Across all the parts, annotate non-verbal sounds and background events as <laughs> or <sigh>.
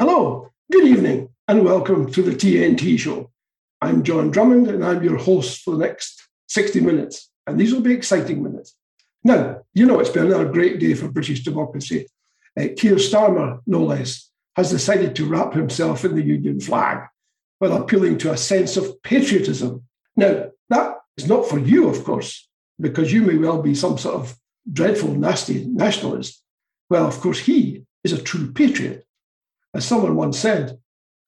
Hello, good evening, and welcome to the TNT show. I'm John Drummond, and I'm your host for the next 60 minutes, and these will be exciting minutes. Now, you know it's been another great day for British democracy. Uh, Keir Starmer, no less, has decided to wrap himself in the Union flag while appealing to a sense of patriotism. Now, that is not for you, of course, because you may well be some sort of dreadful, nasty nationalist. Well, of course, he is a true patriot. As someone once said,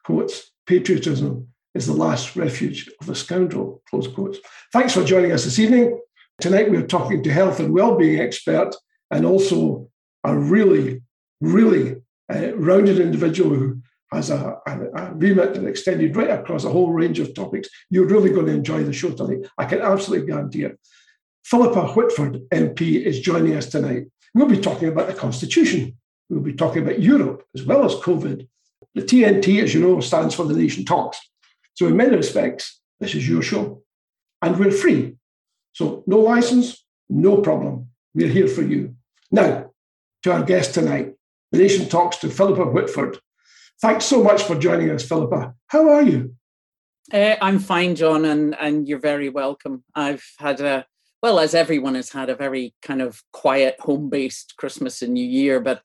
quotes, patriotism is the last refuge of the scoundrel, close quotes. Thanks for joining us this evening. Tonight we're talking to health and well-being expert and also a really, really uh, rounded individual who has a, a, a, remit and extended right across a whole range of topics. You're really going to enjoy the show tonight. I can absolutely guarantee it. Philippa Whitford MP is joining us tonight. We'll be talking about the Constitution. We'll be talking about Europe as well as COVID. The TNT, as you know, stands for the Nation Talks. So, in many respects, this is your show. And we're free. So, no license, no problem. We're here for you. Now, to our guest tonight, the Nation Talks to Philippa Whitford. Thanks so much for joining us, Philippa. How are you? Uh, I'm fine, John, and, and you're very welcome. I've had a well, as everyone has had a very kind of quiet, home based Christmas and New Year. But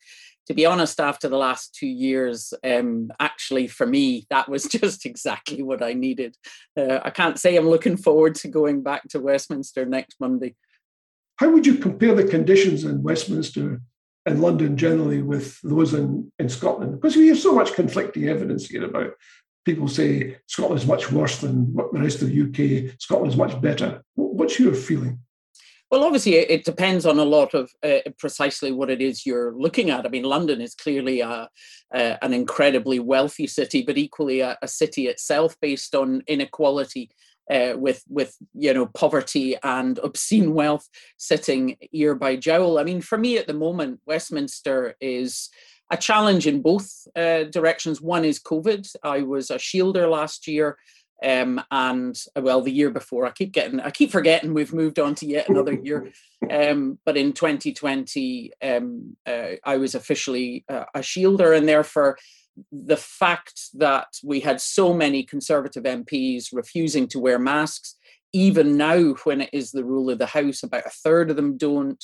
to be honest, after the last two years, um, actually for me, that was <laughs> just exactly what I needed. Uh, I can't say I'm looking forward to going back to Westminster next Monday. How would you compare the conditions in Westminster and London generally with those in, in Scotland? Because we have so much conflicting evidence here about people say Scotland's much worse than the rest of the UK, Scotland's much better. What's your feeling? Well, obviously, it depends on a lot of uh, precisely what it is you're looking at. I mean, London is clearly a, an incredibly wealthy city, but equally a, a city itself based on inequality. Uh, with with you know poverty and obscene wealth sitting ear by jowl. I mean, for me at the moment, Westminster is a challenge in both uh, directions. One is COVID. I was a shielder last year um, and uh, well, the year before, I keep getting, I keep forgetting we've moved on to yet another <laughs> year. Um, but in 2020, um, uh, I was officially uh, a shielder, and therefore, the fact that we had so many Conservative MPs refusing to wear masks, even now when it is the rule of the House, about a third of them don't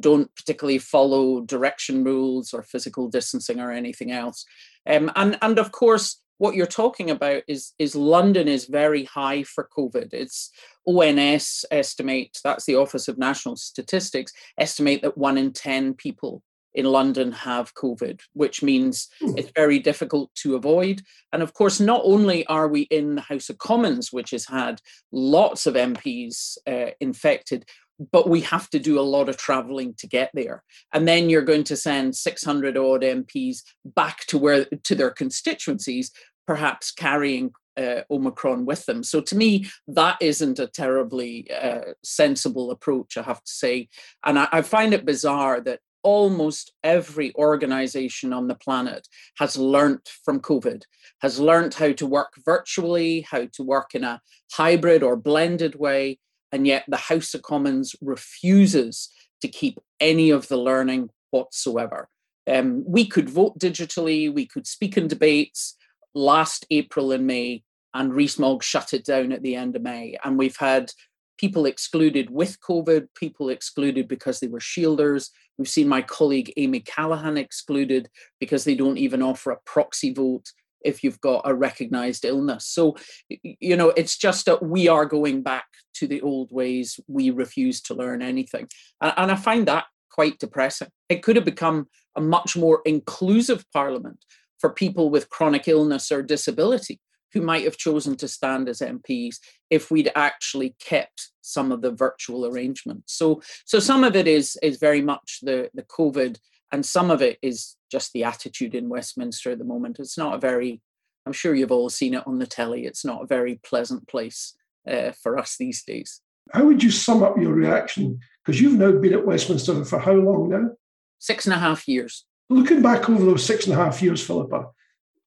don't particularly follow direction rules or physical distancing or anything else. Um, and and of course, what you're talking about is is London is very high for COVID. It's ONS estimate that's the Office of National Statistics estimate that one in ten people in London have COVID, which means hmm. it's very difficult to avoid. And of course, not only are we in the House of Commons, which has had lots of MPs uh, infected, but we have to do a lot of traveling to get there and then you're going to send 600 odd mps back to where to their constituencies perhaps carrying uh, Omicron with them. So to me, that isn't a terribly uh, sensible approach, I have to say. And I, I find it bizarre that almost every organization on the planet has learnt from COVID, has learnt how to work virtually, how to work in a hybrid or blended way. And yet the House of Commons refuses to keep any of the learning whatsoever. Um, we could vote digitally, we could speak in debates, last April and May, and Rees-Mogg shut it down at the end of May. And we've had people excluded with COVID, people excluded because they were shielders. We've seen my colleague Amy Callaghan excluded because they don't even offer a proxy vote if you've got a recognized illness. So, you know, it's just that we are going back to the old ways. We refuse to learn anything. And, I find that quite depressing. It could have become a much more inclusive parliament for people with chronic illness or disability who might have chosen to stand as MPs if we'd actually kept some of the virtual arrangements. So, so some of it is is very much the the COVID, and some of it is just the attitude in Westminster at the moment. It's not a very, I'm sure you've all seen it on the telly. It's not a very pleasant place uh, for us these days. How would you sum up your reaction? Because you've now been at Westminster for how long now? Six and a half years. Looking back over those six and a half years, Philippa,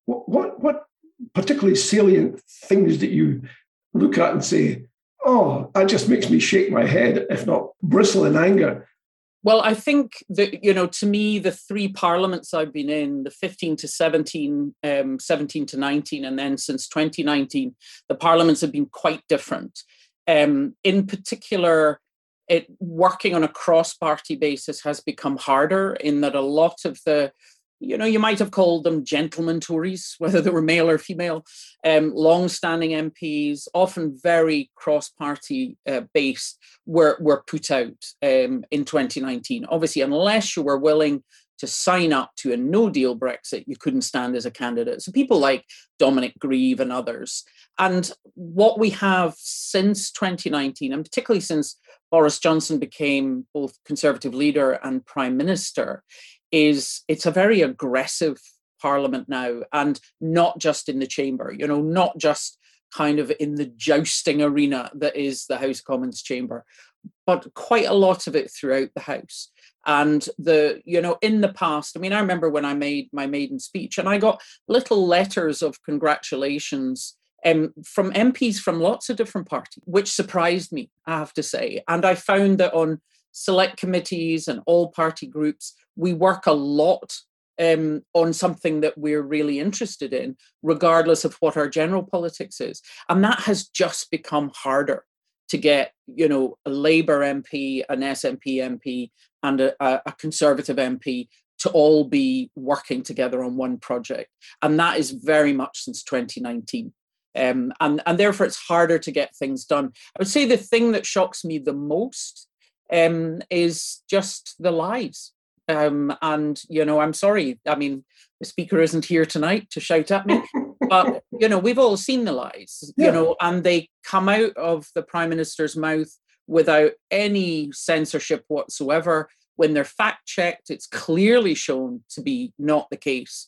what, what, what particularly salient things that you look at and say, oh, that just makes me shake my head, if not bristle in anger? Well, I think that, you know, to me, the three parliaments I've been in, the 15 to 17, um, 17 to 19, and then since 2019, the parliaments have been quite different. Um, in particular, it working on a cross-party basis has become harder in that a lot of the you know, you might have called them gentlemen Tories, <laughs> whether they were male or female, um, long-standing MPs, often very cross-party uh, based, were were put out um, in 2019. Obviously, unless you were willing to sign up to a no-deal Brexit, you couldn't stand as a candidate. So people like Dominic Grieve and others. And what we have since 2019, and particularly since Boris Johnson became both Conservative leader and Prime Minister, is it's a very aggressive parliament now and not just in the chamber you know not just kind of in the jousting arena that is the house commons chamber but quite a lot of it throughout the house. And the you know in the past i mean i remember when i made my maiden speech and i got little letters of congratulations um, from mps from lots of different parties which surprised me i have to say. And i found that on select committees and all party groups we work a lot um, on something that we're really interested in, regardless of what our general politics is. And that has just become harder to get, you know, a Labour MP, an SNP MP, and a, a Conservative MP to all be working together on one project. And that is very much since 2019. Um, and, and therefore, it's harder to get things done. I would say the thing that shocks me the most um, is just the lies um, and you know, I'm sorry. I mean, the speaker isn't here tonight to shout at me, but <laughs> you know, we've all seen the lies. Yeah. You know, and they come out of the prime minister's mouth without any censorship whatsoever. When they're fact checked, it's clearly shown to be not the case.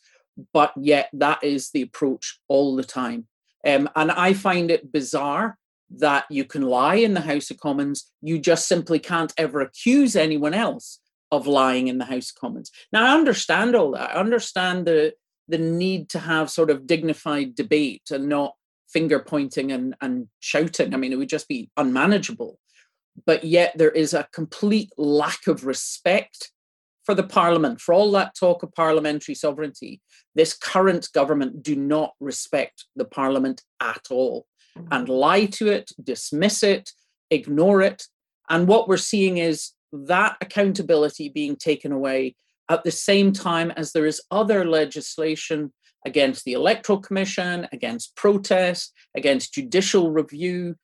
But yet, that is the approach all the time. Um, and I find it bizarre that you can lie in the House of Commons. You just simply can't ever accuse anyone else of lying in the House of Commons. Now, I understand all that. I understand the the need to have sort of dignified debate and not finger pointing and, and shouting. I mean, it would just be unmanageable. But yet, there is a complete lack of respect for the parliament, for all that talk of parliamentary sovereignty. This current government do not respect the parliament at all and lie to it, dismiss it, ignore it. And what we're seeing is that accountability being taken away at the same time as there is other legislation against the Electoral Commission, against protest, against judicial review,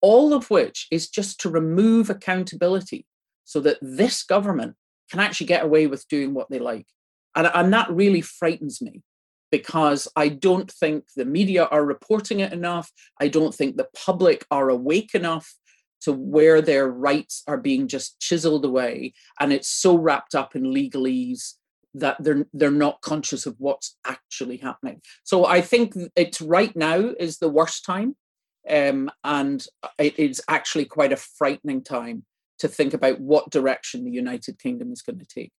all of which is just to remove accountability so that this government can actually get away with doing what they like. And, and that really frightens me because I don't think the media are reporting it enough. I don't think the public are awake enough to where their rights are being just chiseled away and it's so wrapped up in legalese that they're they're not conscious of what's actually happening. So i think it's right now is the worst time um, and it is actually quite a frightening time to think about what direction the united kingdom is going to take.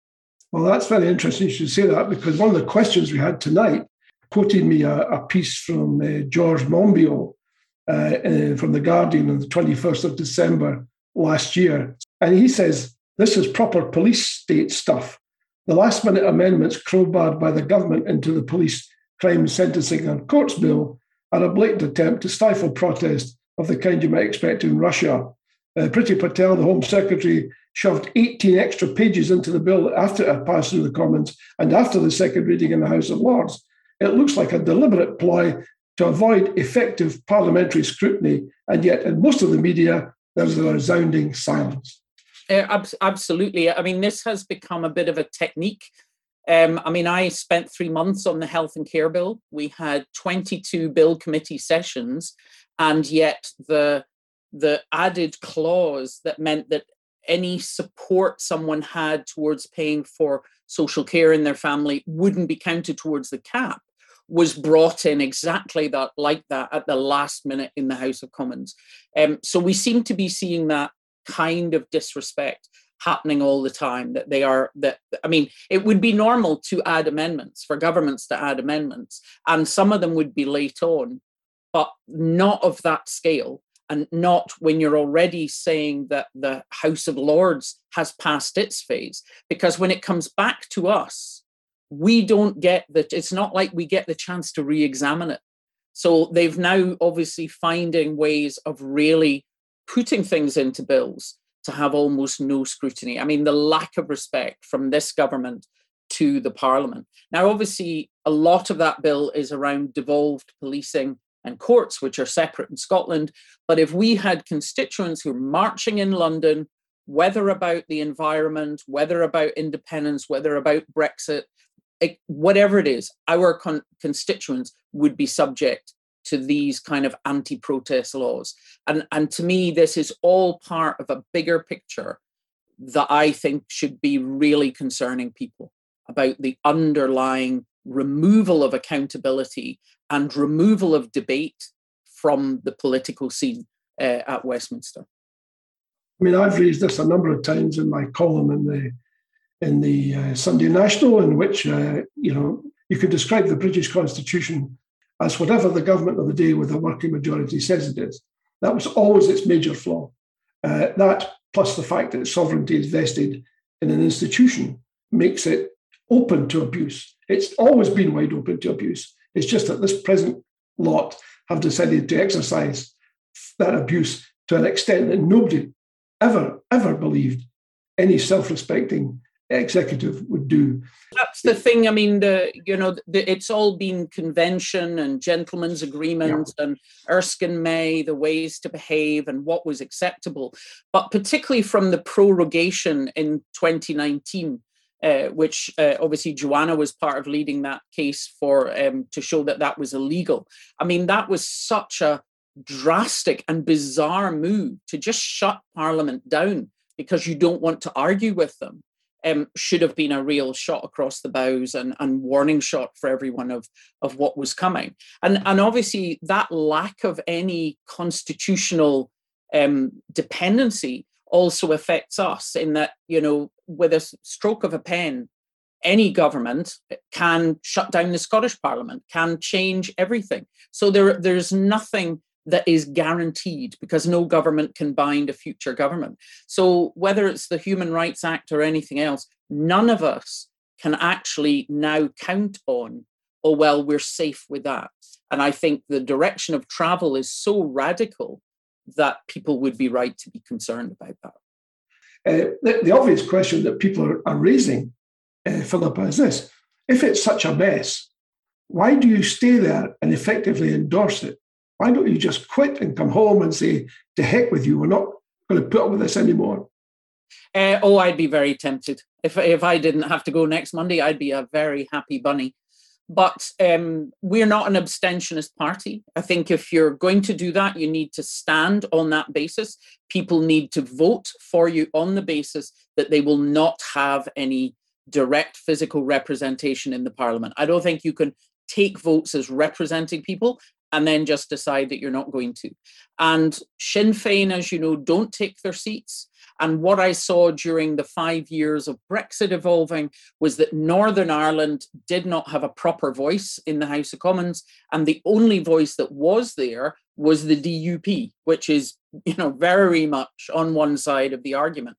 Well that's very interesting you should say that because one of the questions we had tonight quoted me a, a piece from uh, george monbiot uh, uh, from The Guardian on the 21st of December last year. And he says, This is proper police state stuff. The last minute amendments crowbarred by the government into the police crime sentencing and courts bill are a blatant attempt to stifle protest of the kind you might expect in Russia. Uh, Priti Patel, the Home Secretary, shoved 18 extra pages into the bill after it passed through the Commons and after the second reading in the House of Lords. It looks like a deliberate ploy to avoid effective parliamentary scrutiny. And yet, in most of the media, there's a resounding silence. Uh, absolutely. I mean, this has become a bit of a technique. Um, I mean, I spent three months on the health and care bill. We had 22 bill committee sessions, and yet the the added clause that meant that any support someone had towards paying for social care in their family wouldn't be counted towards the cap was brought in exactly that like that at the last minute in the House of Commons. Um, so we seem to be seeing that kind of disrespect happening all the time that they are that i mean it would be normal to add amendments for governments to add amendments and some of them would be late on but not of that scale and not when you're already saying that the House of Lords has passed its phase. Because when it comes back to us, we don't get that, it's not like we get the chance to re examine it. So they've now obviously finding ways of really putting things into bills to have almost no scrutiny. I mean, the lack of respect from this government to the parliament. Now, obviously, a lot of that bill is around devolved policing and courts, which are separate in Scotland. But if we had constituents who are marching in London, whether about the environment, whether about independence, whether about Brexit, it, whatever it is, our con- constituents would be subject to these kind of anti-protest laws. And, and to me, this is all part of a bigger picture that I think should be really concerning people about the underlying removal of accountability and removal of debate from the political scene uh, at Westminster. I mean, I've raised this a number of times in my column in the in the uh, Sunday National, in which uh, you know you can describe the British Constitution as whatever the government of the day with a working majority says it is. That was always its major flaw. Uh, that plus the fact that sovereignty is vested in an institution makes it open to abuse. It's always been wide open to abuse. It's just that this present lot have decided to exercise that abuse to an extent that nobody ever, ever believed any self respecting executive would do. That's the thing. I mean, the you know, the, it's all been convention and gentlemen's agreement yeah. and Erskine May, the ways to behave and what was acceptable. But particularly from the prorogation in 2019, uh, which uh, obviously Joanna was part of leading that case for um, to show that that was illegal. I mean, that was such a drastic and bizarre move to just shut Parliament down because you don't want to argue with them. Um, should have been a real shot across the bows and, and warning shot for everyone of, of what was coming. And, and obviously, that lack of any constitutional um, dependency also affects us in that, you know, with a stroke of a pen, any government can shut down the Scottish Parliament, can change everything. So there, there's nothing that is guaranteed because no government can bind a future government. So whether it's the Human Rights Act or anything else, none of us can actually now count on, oh, well, we're safe with that. And I think the direction of travel is so radical that people would be right to be concerned about that. Uh, the, the, obvious question that people are, raising, uh, Philippa, is this if it's such a mess, why do you stay there and effectively endorse it? Why don't you just quit and come home and say, to heck with you, we're not going to put up with this anymore? Uh, oh, I'd be very tempted. If, if I didn't have to go next Monday, I'd be a very happy bunny. But um, we're not an abstentionist party. I think if you're going to do that, you need to stand on that basis. People need to vote for you on the basis that they will not have any direct physical representation in the parliament. I don't think you can take votes as representing people and then just decide that you're not going to. And Sinn Féin, as you know, don't take their seats. And what I saw during the five years of Brexit evolving was that Northern Ireland did not have a proper voice in the House of Commons. And the only voice that was there was the DUP, which is, you know, very much on one side of the argument.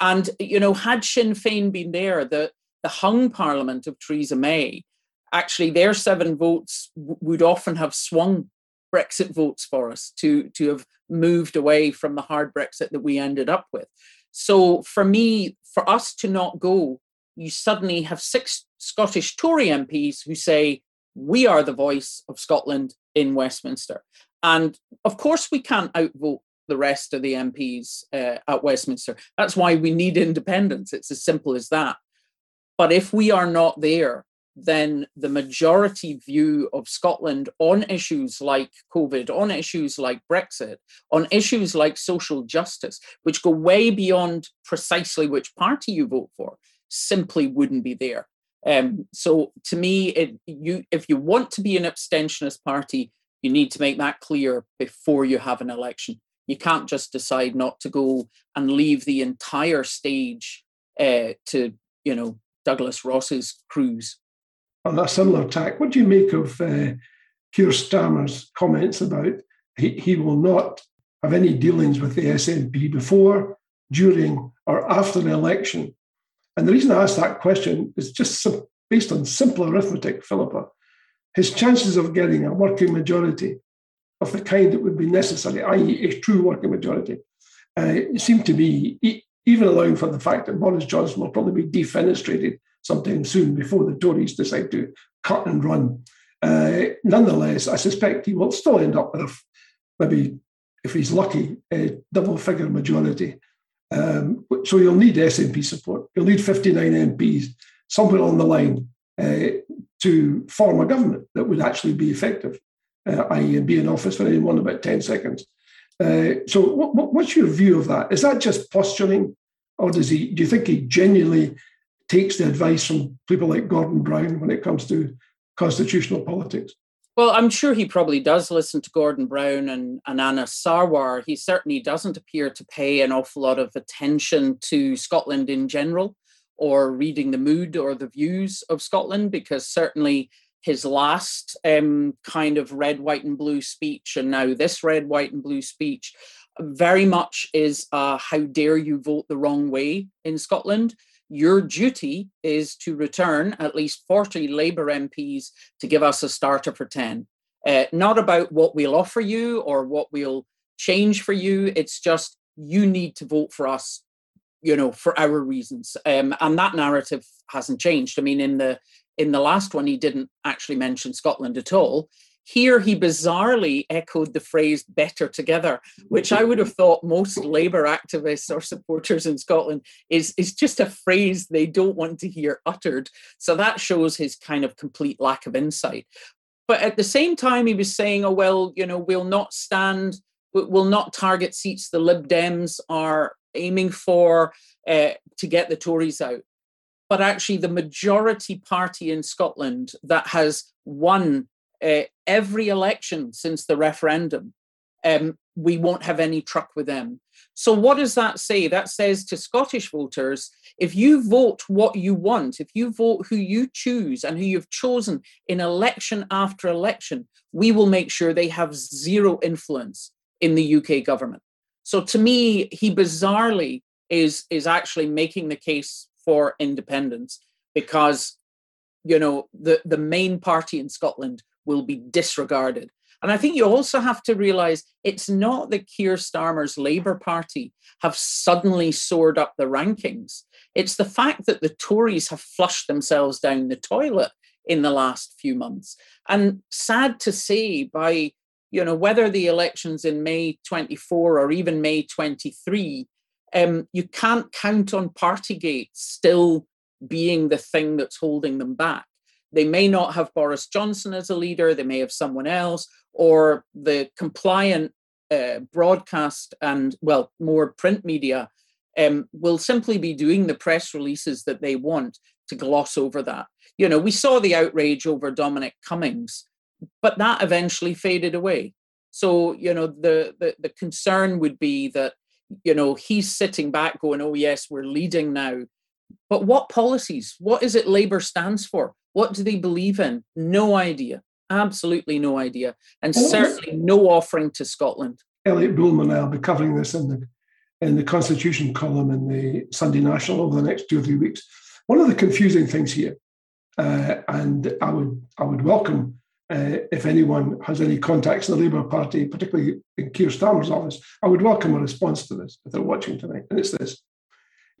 And, you know, had Sinn Féin been there, the, the hung parliament of Theresa May, actually their seven votes w- would often have swung Brexit votes for us to, to have moved away from the hard Brexit that we ended up with. So for me, for us to not go, you suddenly have six Scottish Tory MPs who say, we are the voice of Scotland in Westminster. And of course, we can't outvote the rest of the MPs uh, at Westminster. That's why we need independence. It's as simple as that. But if we are not there, then the majority view of Scotland on issues like COVID, on issues like Brexit, on issues like social justice, which go way beyond precisely which party you vote for, simply wouldn't be there. Um, so to me, it, you if you want to be an abstentionist party, you need to make that clear before you have an election. You can't just decide not to go and leave the entire stage uh, to you know Douglas Ross's cruise on a similar tack. What do you make of uh, Keir Starmer's comments about he, he will not have any dealings with the SNP before, during, or after the election? And the reason I ask that question is just based on simple arithmetic, Philippa. His chances of getting a working majority of the kind that would be necessary, i.e., a true working majority, uh, seem to be, even allowing for the fact that Boris Johnson will probably be defenestrated sometime soon before the Tories decide to cut and run. Uh, nonetheless, I suspect he will still end up with maybe, if he's lucky, a double figure majority. Um, so you'll need SNP support. You'll need 59 MPs somewhere on the line uh, to form a government that would actually be effective, uh, i.e., be in office for anyone about 10 seconds. Uh, so, what, what's your view of that? Is that just posturing, or does he? Do you think he genuinely takes the advice from people like Gordon Brown when it comes to constitutional politics? Well, I'm sure he probably does listen to Gordon Brown and, and Anas Sarwar. He certainly doesn't appear to pay an awful lot of attention to Scotland in general or reading the mood or the views of Scotland, because certainly his last um, kind of red, white, and blue speech, and now this red, white, and blue speech, very much is uh, how dare you vote the wrong way in Scotland your duty is to return at least 40 Labour MPs to give us a starter for 10. Uh, not about what we'll offer you or what we'll change for you. It's just you need to vote for us, you know, for our reasons. Um, and that narrative hasn't changed. I mean, in the in the last one, he didn't actually mention Scotland at all. Here, he bizarrely echoed the phrase better together, which I would have thought most Labour activists or supporters in Scotland is, is just a phrase they don't want to hear uttered. So that shows his kind of complete lack of insight. But at the same time, he was saying, oh, well, you know, we'll not stand, we'll not target seats the Lib Dems are aiming for uh, to get the Tories out. But actually, the majority party in Scotland that has won uh, every election since the referendum, um, we won't have any truck with them. So, what does that say? That says to Scottish voters if you vote what you want, if you vote who you choose and who you've chosen in election after election, we will make sure they have zero influence in the UK government. So, to me, he bizarrely is, is actually making the case for independence because you know the, the main party in Scotland will be disregarded. And I think you also have to realize it's not that Keir Starmer's Labour Party have suddenly soared up the rankings. It's the fact that the Tories have flushed themselves down the toilet in the last few months. And sad to say, by you know whether the elections in May 24 or even May 23, um, you can't count on Partygate still being the thing that's holding them back. They may not have Boris Johnson as a leader, they may have someone else, or the compliant uh, broadcast and, well, more print media um, will simply be doing the press releases that they want to gloss over that. You know, we saw the outrage over Dominic Cummings, but that eventually faded away. So, you know, the, the, the concern would be that, you know, he's sitting back going, oh, yes, we're leading now. But what policies? What is it Labour stands for? What do they believe in? No idea. Absolutely no idea. And well, certainly no offering to Scotland. Elliot Bulmer, I'll be covering this in the in the Constitution column in the Sunday National over the next two or three weeks. One of the confusing things here, uh, and I would I would welcome uh, if anyone has any contacts in the Labour Party, particularly in Keir Starmer's office, I would welcome a response to this if they're watching tonight. And it's this: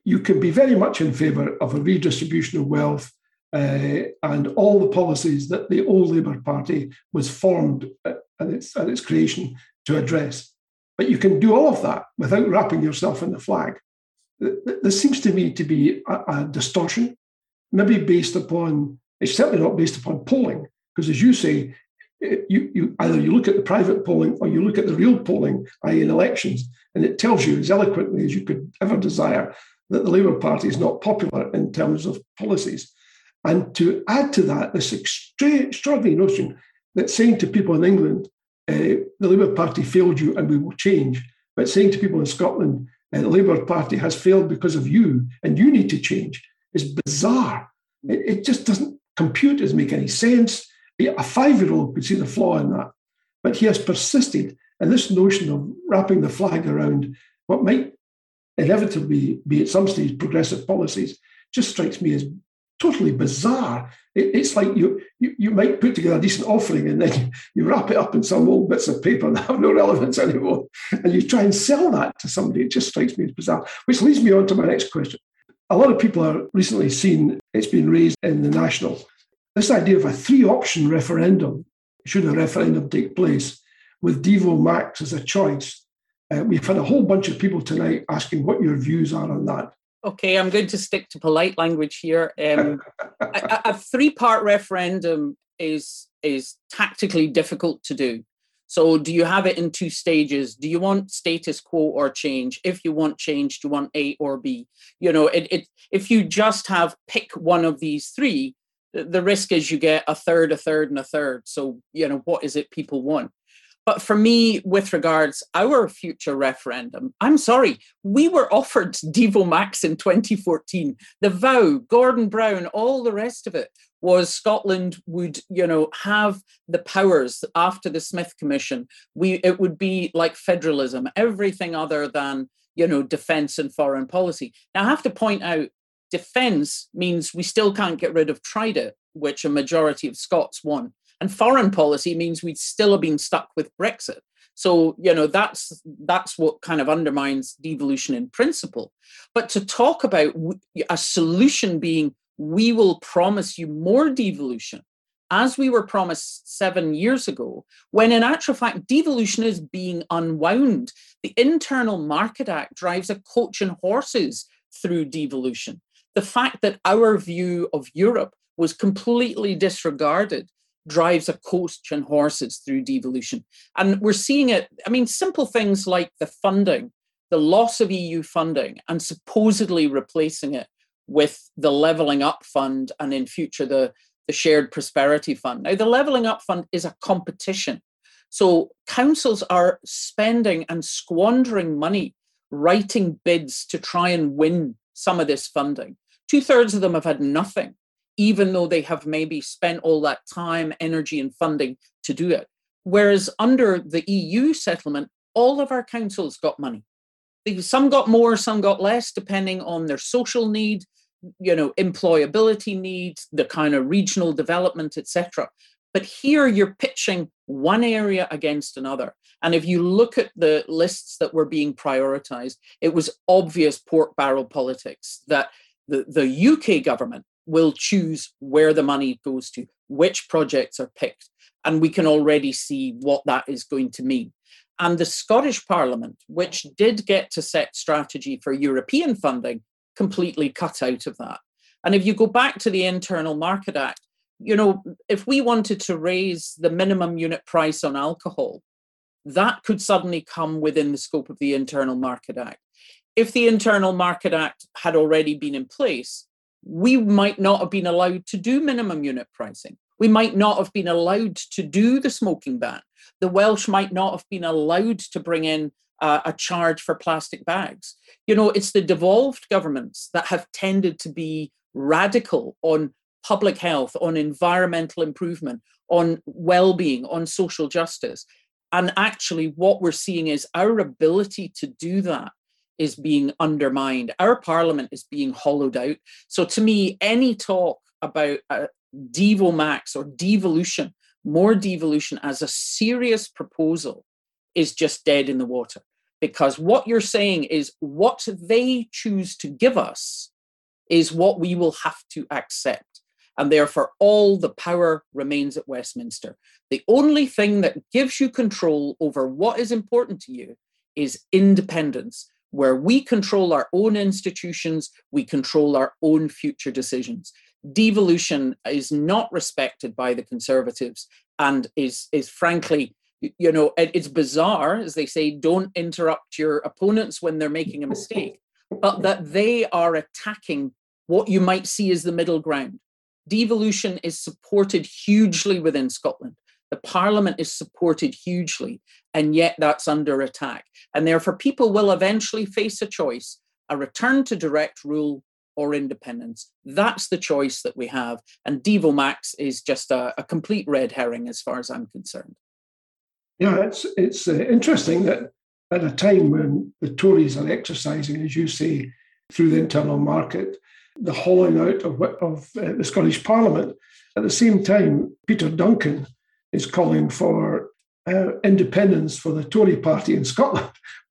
you can be very much in favour of a redistribution of wealth uh, and all the policies that the old Labour Party was formed at its, at its creation to address. But you can do all of that without wrapping yourself in the flag. This seems to me to be a, a distortion, maybe based upon, it's certainly not based upon polling, because as you say, you, you either you look at the private polling or you look at the real polling, i.e., in elections, and it tells you as eloquently as you could ever desire that the Labour Party is not popular in terms of policies. And to add to that, this extraordinary notion that saying to people in England, uh, the Labour Party failed you and we will change, but saying to people in Scotland, uh, the Labour Party has failed because of you and you need to change is bizarre. It, it just doesn't compute, doesn't make any sense. A five year old could see the flaw in that. But he has persisted. And this notion of wrapping the flag around what might inevitably be at some stage progressive policies just strikes me as totally bizarre. It, it's like you, you you might put together a decent offering and then <laughs> you, wrap it up in some old bits of paper that have no relevance <laughs> anymore, and you try and sell that to somebody. It just strikes me as bizarre. Which leads me on to my next question. A lot of people are recently seen it's been raised in the national this idea of a three-option referendum. Should a referendum take place with Devo Max as a choice? Uh, we've had a whole bunch of people tonight asking what your views are on that. Okay, I'm going to stick to polite language here. Um, a, a three-part referendum is is tactically difficult to do. So, do you have it in two stages? Do you want status quo or change? If you want change, do you want A or B? You know, it, it if you just have pick one of these three, the risk is you get a third, a third, and a third. So, you know, what is it people want? But for me, with regards our future referendum, I'm sorry, we were offered <laughs> Devo Max in 2014. The vow, Gordon Brown, all the rest of it was Scotland would, you know, have the powers after the Smith Commission. We it would be like federalism, everything other than you know defence and foreign policy. Now I have to point out, defence means we still can't get rid of Trident, which a majority of Scots want. And foreign policy means we'd still have been stuck with Brexit. So, you know, that's that's what kind of undermines devolution in principle. But to talk about a solution being we will promise you more devolution, as we were promised seven years ago, when in actual fact, devolution is being unwound. The Internal Market Act drives a coach and horses through devolution. The fact that our view of Europe was completely disregarded drives a coach and horses through devolution. And we're seeing it, I mean, simple things like the funding, the loss of EU funding, and supposedly replacing it with the Levelling Up Fund and in future the, the Shared Prosperity Fund. Now, the Levelling Up Fund is a competition. So councils are spending and squandering money writing bids to try and win some of this funding. Two thirds of them have had nothing even though they have maybe spent all that time, energy, and funding to do it. Whereas under the EU settlement, all of our councils got money. Some got more, some got less, depending on their social need, you know, employability needs, the kind of regional development, etc. But here you're pitching one area against another. And if you look at the lists that were being prioritized, it was obvious pork barrel politics that the, the UK government will choose where the money goes to, which projects are picked. And we can already see what that is going to mean. And the Scottish Parliament, which did get to set strategy for European funding, completely cut out of that. And if you go back to the Internal Market Act, you know, if we wanted to raise the minimum unit price on alcohol, that could suddenly come within the scope of the Internal Market Act. If the Internal Market Act had already been in place, we might not have been allowed to do minimum unit pricing. We might not have been allowed to do the smoking ban. The Welsh might not have been allowed to bring in uh, a charge for plastic bags. You know, it's the devolved governments that have tended to be radical on public health, on environmental improvement, on well being, on social justice. And actually, what we're seeing is our ability to do that is being undermined. Our parliament is being hollowed out. So to me, any talk about uh, Devo Max or devolution, more devolution as a serious proposal is just dead in the water. Because what you're saying is what they choose to give us is what we will have to accept. And therefore, all the power remains at Westminster. The only thing that gives you control over what is important to you is independence where we control our own institutions, we control our own future decisions. Devolution is not respected by the Conservatives and is, is frankly, you know, it's bizarre, as they say, don't interrupt your opponents when they're making a mistake, but that they are attacking what you might see as the middle ground. Devolution is supported hugely within Scotland. The parliament is supported hugely, and yet that's under attack. And therefore, people will eventually face a choice a return to direct rule or independence. That's the choice that we have. And Devo Max is just a, a complete red herring as far as I'm concerned. Yeah, it's it's uh, interesting that at a time when the Tories are exercising, as you say, through the internal market, the hollowing out of, of uh, the Scottish Parliament, at the same time, Peter Duncan is calling for uh, independence for the Tory party in Scotland. <laughs>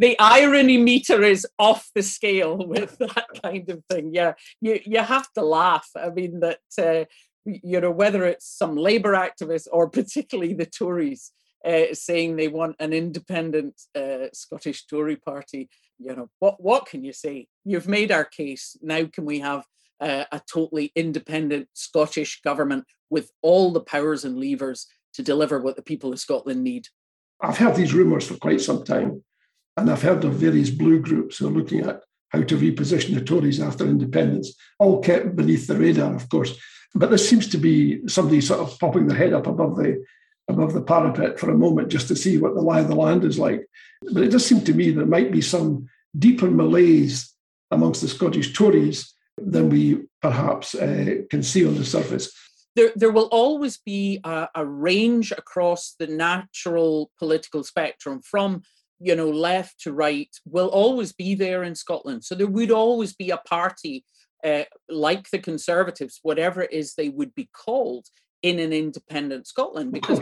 The irony meter is off the scale with that kind of thing. Yeah, you you have to laugh. I mean that uh, you know whether it's some Labour activists or <laughs> particularly the Tories uh, saying they want an independent uh, Scottish Tory party. You know what what can you say? You've made our case. Now can we have uh, a totally independent Scottish government with all the powers and levers to deliver what the people of Scotland need? I've heard these rumours for quite some time. And I've heard of various blue groups who are looking at how to reposition the Tories after independence, all kept beneath the radar, of course. But this seems to be somebody sort of popping their head up above the above the parapet for a moment just to see what the lie of the land is like. But it does seem to me there might be some deeper malaise amongst the Scottish Tories than we perhaps uh, can see on the surface. There, there will always be a, a range across the natural political spectrum from you know, left to right will always be there in Scotland. So there would always be a party uh, like the Conservatives, whatever it is they would be called in an independent Scotland. Because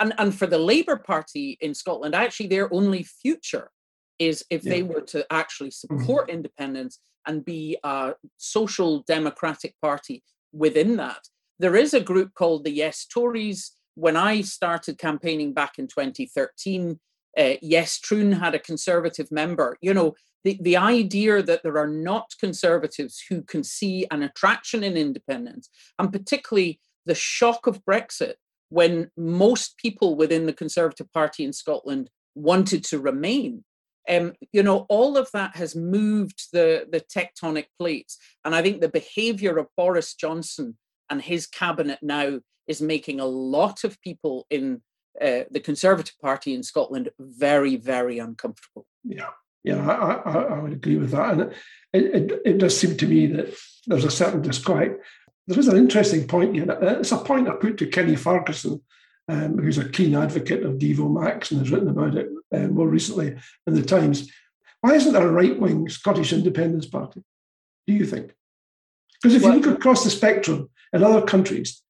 and and for the Labour Party in Scotland, actually their only future is if yeah. they were to actually support mm-hmm. independence and be a social democratic party within that. There is a group called the Yes Tories. When I started campaigning back in 2013, uh, yes, Troon had a conservative member. You know, the, the idea that there are not conservatives who can see an attraction in independence, and particularly the shock of Brexit, when most people within the Conservative Party in Scotland wanted to remain. Um, you know, all of that has moved the, the tectonic plates. And I think the behavior of Boris Johnson and his cabinet now is making a lot of people in uh, the Conservative Party in Scotland very, very uncomfortable. Yeah, yeah, I, I, I would agree with that. And it, it, it, does seem to me that there's a certain disquiet. There is an interesting point here. It's a point I put to Kenny Farquharson, um, who's a keen advocate of Devo Max and has written about it uh, more recently in the Times. Why isn't there a right wing Scottish Independence Party? Do you think? Because if well, you look across the spectrum in other countries,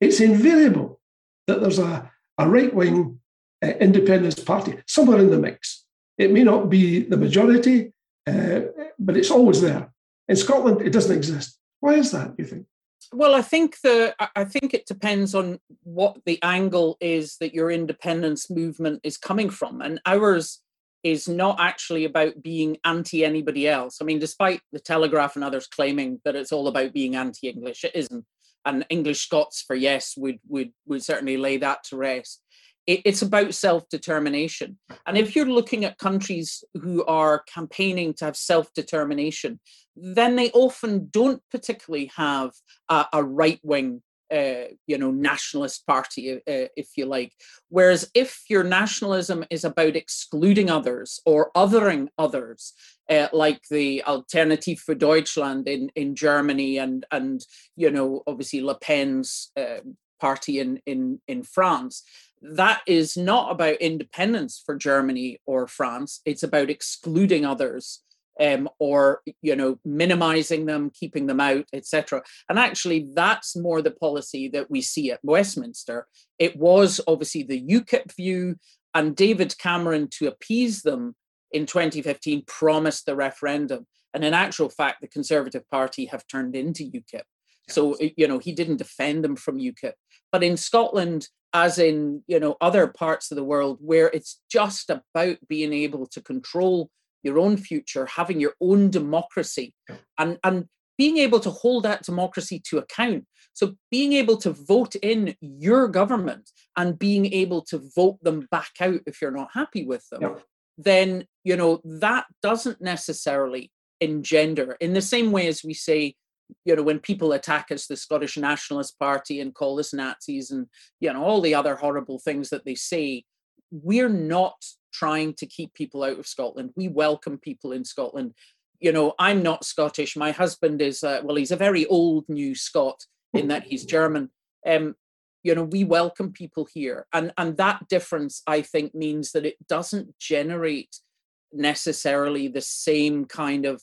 it's invariable that there's a a right wing uh, independence party somewhere in the mix. It may not be the majority, uh, but it's always there. In Scotland, it doesn't exist. Why is that? You think? Well, I think the I think it depends on what the angle is that your independence movement is coming from, and ours is not actually about being anti anybody else. I mean, despite the Telegraph and others claiming that it's all about being anti English, it isn't and English Scots for yes would would would certainly lay that to rest. It, it's about self determination, and if you're looking at countries who are campaigning to have self determination, then they often don't particularly have a, a right wing uh, you know nationalist party uh, if you like. Whereas if your nationalism is about excluding others or othering others uh, like the Alternative for Deutschland in in Germany and and you know obviously Le Pen's uh, party in in in France that is not about independence for Germany or France. It's about excluding others um, or you know minimizing them keeping them out etc and actually that's more the policy that we see at westminster. It was obviously the ukip view and david cameron to appease them in 2015 promised the referendum. And in actual fact the conservative party have turned into ukip. So you know he didn't defend them from ukip. But in scotland as in you know other parts of the world where it's just about being able to control your own future, having your own democracy, and, and being able to hold that democracy to account. So, being able to vote in your government and being able to vote them back out if you're not happy with them, yeah. then, you know, that doesn't necessarily engender in the same way as we say, you know, when people attack us, the Scottish Nationalist Party, and call us Nazis and, you know, all the other horrible things that they say, we're not trying to keep people out of Scotland. We welcome people in Scotland. You know, I'm not Scottish. My husband is, uh, well, he's a very old new Scot in that he's German. Um, you know we welcome people here and and that difference i think means that it doesn't generate necessarily the same kind of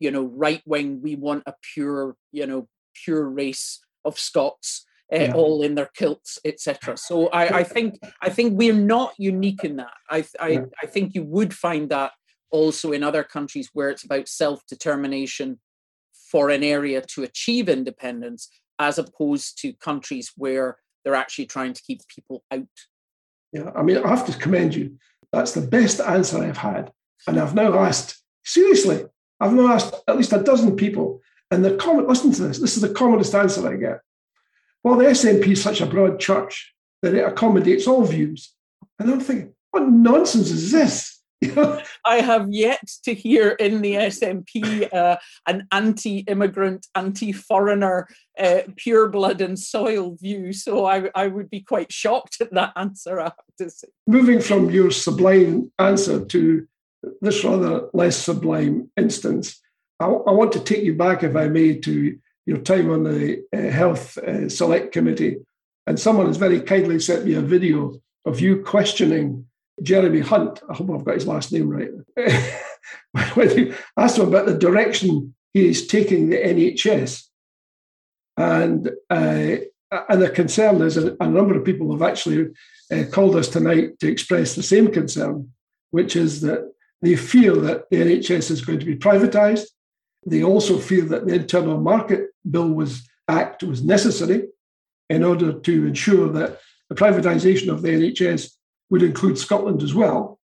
you know right wing we want a pure you know pure race of scots uh, yeah. all in their kilts etc so I, I think i think we're not unique in that i I, yeah. I think you would find that also in other countries where it's about self-determination for an area to achieve independence as opposed to countries where they're actually trying to keep people out. Yeah, I mean, I have to commend you. That's the best answer I've had. And I've now asked, seriously, I've now asked at least a dozen people, and the comment, listen to this, this is the commonest answer I get. Well, the SNP is such a broad church that it accommodates all views. And I'm thinking, what nonsense is this? <laughs> I have yet to hear in the SNP uh, an anti-immigrant, anti-foreigner, uh, pure blood and soil view. So I, I would be quite shocked at that <laughs> answer. I have to say. Moving from your sublime answer to this rather less sublime instance, I, I want to take you back, if I may, to your time on the uh, Health uh, Select Committee, and someone has very kindly sent me a video of you questioning Jeremy Hunt, I hope I've got his last name right, <laughs> when you asked him about the direction he is taking the NHS. And uh, and the concern is a, a, number of people have actually uh, called us tonight to express the same concern, which is that they fear that the NHS is going to be privatised. They also feel that the Internal Market Bill was Act was necessary in order to ensure that the privatisation of the NHS would include Scotland as well,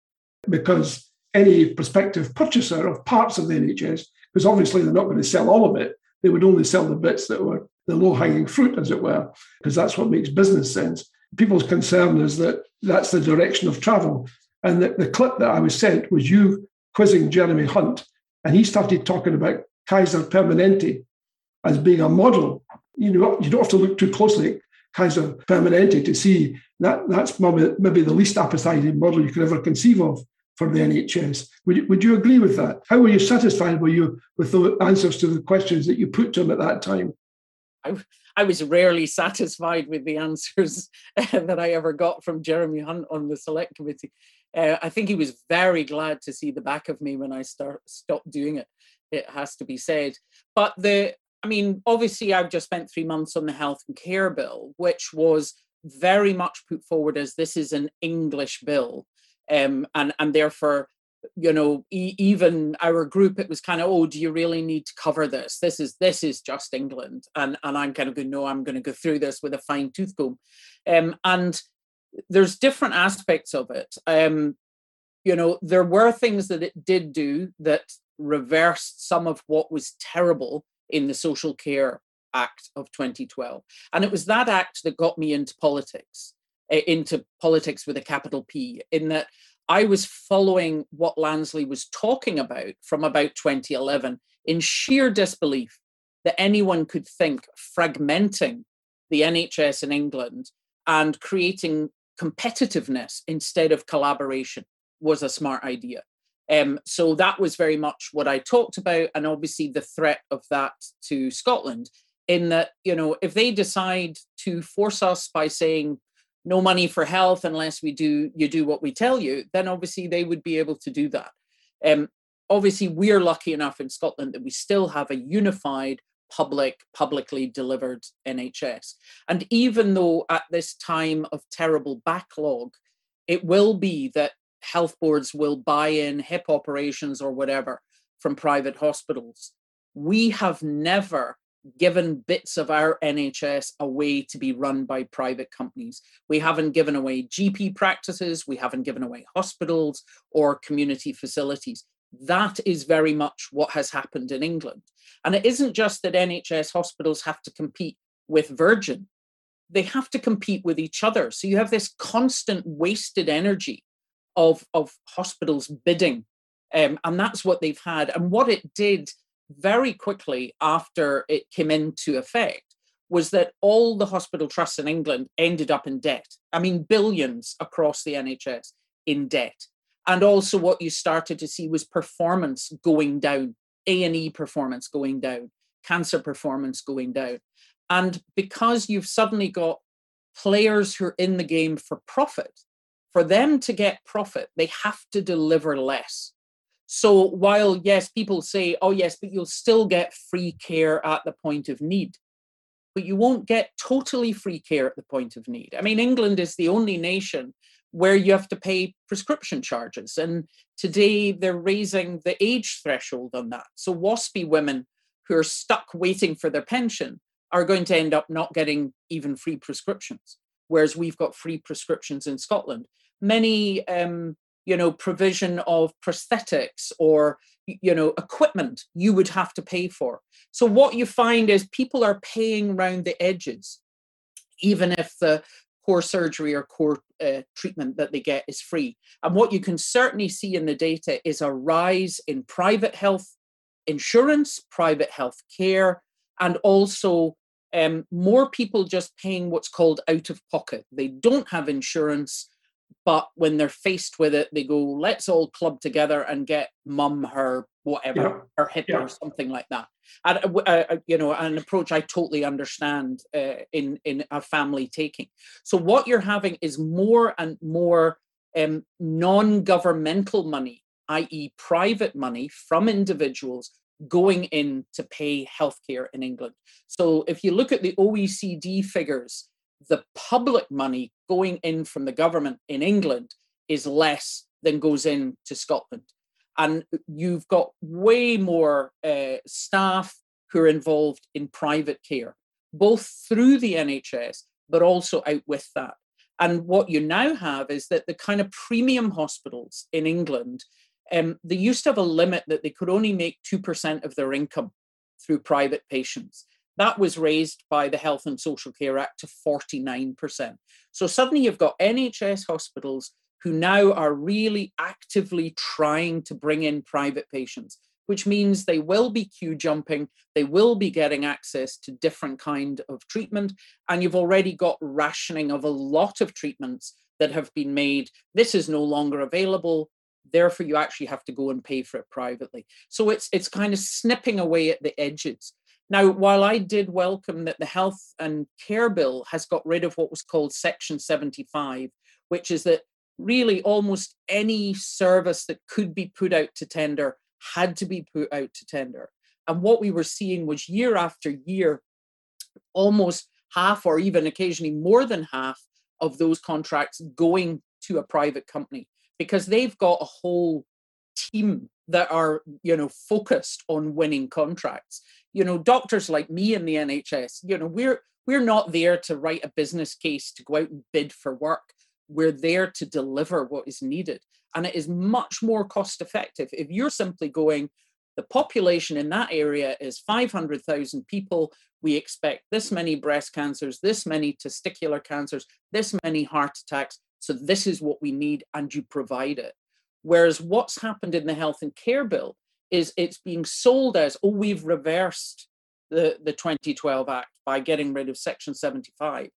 because any prospective purchaser of parts of the NHS, because obviously they're not going to sell all of it, they would only sell the bits that were the low hanging fruit, as it were, because that's what makes business sense. People's concern is that that's the direction of travel. And the, the clip that I was sent was you quizzing Jeremy Hunt, and he started talking about Kaiser Permanente as being a model. You know, you don't have to look too closely at Kaiser Permanente to see that that's maybe, maybe the least appetizing model you could ever conceive of for the NHS. Would you, would you agree with that? How were you satisfied were you with the answers to the questions that you put to him at that time? I, I was rarely satisfied with the answers <laughs> that I ever got from Jeremy Hunt on the select committee. Uh, I think he was very glad to see the back of me when I start stopped doing it. It has to be said. But the I mean, obviously, I've just spent three months on the health and care bill, which was very much put forward as this is an English bill, um, and and therefore, you know, e- even our group, it was kind of, oh, do you really need to cover this? This is this is just England, and and I'm kind of going, no, I'm going to go through this with a fine tooth comb, um, and there's different aspects of it. Um, you know, there were things that it did do that reversed some of what was terrible in the Social Care Act of 2012. And it was that act that got me into politics, eh, into politics with a capital P, in that I was following what Lansley was talking about from about 2011 in sheer disbelief that anyone could think fragmenting the NHS in England and creating competitiveness instead of collaboration was a smart idea. Um, so that was very much what I talked about, and obviously the threat of that to Scotland. In that, you know, if they decide to force us by saying no money for health unless we do you do what we tell you, then obviously they would be able to do that. Um, obviously, we're lucky enough in Scotland that we still have a unified public, publicly delivered NHS. And even though at this time of terrible backlog, it will be that health boards will buy in hip operations or whatever from private hospitals. We have never given bits of our NHS away to be run by private companies. We haven't given away GP practices, we haven't given away hospitals or community facilities. That is very much what has happened in England. And it isn't just that NHS hospitals have to compete with Virgin, they have to compete with each other. So you have this constant wasted energy of of hospitals bidding, um, and that's what they've had. And what it did very quickly after it came into effect was that all the hospital trusts in England ended up in debt. I mean, billions across the NHS in debt. And also, what you started to see was performance going down, A and E performance going down, cancer performance going down. And because you've suddenly got players who are in the game for profit, for them to get profit, they have to deliver less. So while, yes, people say, oh, yes, but you'll still get free care at the point of need, but you won't get totally free care at the point of need. I mean, England is the only nation where you have to pay prescription charges. And today they're raising the age threshold on that. So WASPI women who are stuck waiting for their pension are going to end up not getting even free prescriptions, whereas we've got free prescriptions in Scotland. Many, um, you know, provision of prosthetics or you know equipment you would have to pay for. So what you find is people are paying around the edges, even if the core surgery or core uh, treatment that they get is free. And what you can certainly see in the data is a rise in private health insurance, private health care, and also um, more people just paying what's called out of pocket. They don't have insurance, but when they're faced with it, they go, let's all club together and get mum her whatever, yeah. her hip yeah. or something like that. And, uh, uh, you know, an approach I totally understand uh, in, in a family taking. So what you're having is more and more um, non-governmental money, i.e. private money from individuals going in to pay healthcare in England. So if you look at the OECD figures, the public money going in from the government in England is less than goes in to Scotland. And you've got way more uh, staff who are involved in private care, both through the NHS, but also out with that. And what you now have is that the kind of premium hospitals in England um, they used to have a limit that they could only make 2% of their income through private patients. That was raised by the Health and Social Care Act to 49%. So suddenly you've got NHS hospitals who now are really actively trying to bring in private patients, which means they will be queue jumping, they will be getting access to different kind of treatment, and you've already got rationing of a lot of treatments that have been made. This is no longer available therefore you actually have to go and pay for it privately so it's it's kind of snipping away at the edges now while i did welcome that the health and care bill has got rid of what was called section 75 which is that really almost any service that could be put out to tender had to be put out to tender. And what we were seeing was year after year almost half or even occasionally more than half of those contracts going to a private company because they've got a whole team that are you know focused on winning contracts. You know doctors like me in the nhs you know we're we're not there to write a business case to go out and bid for work we're there to deliver what is needed and it is much more cost effective if you're simply going the population in that area is 500,000 people we expect this many breast cancers this many testicular cancers this many heart attacks so this is what we need, and you provide it. Whereas what's happened in the health and care bill is it's being sold as, oh, we've reversed the, the 2012 Act by getting rid of Section 75.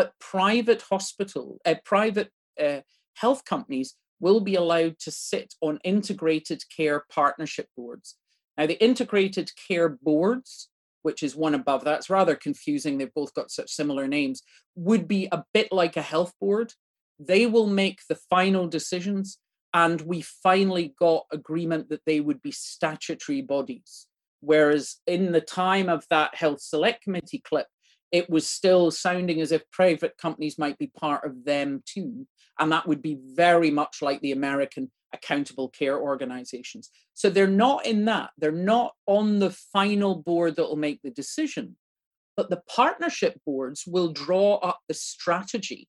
But private hospital, uh, private uh, health companies will be allowed to sit on integrated care partnership boards. Now, the integrated care boards, which is one above that, it's rather confusing. They've both got such similar names, would be a bit like a health board, they will make the final decisions. And we finally got agreement that they would be statutory bodies. Whereas in the time of that Health Select Committee clip, it was still sounding as if private companies might be part of them too. And that would be very much like the American accountable care organizations. So they're not in that. They're not on the final board that will make the decision. But the partnership boards will draw up the strategy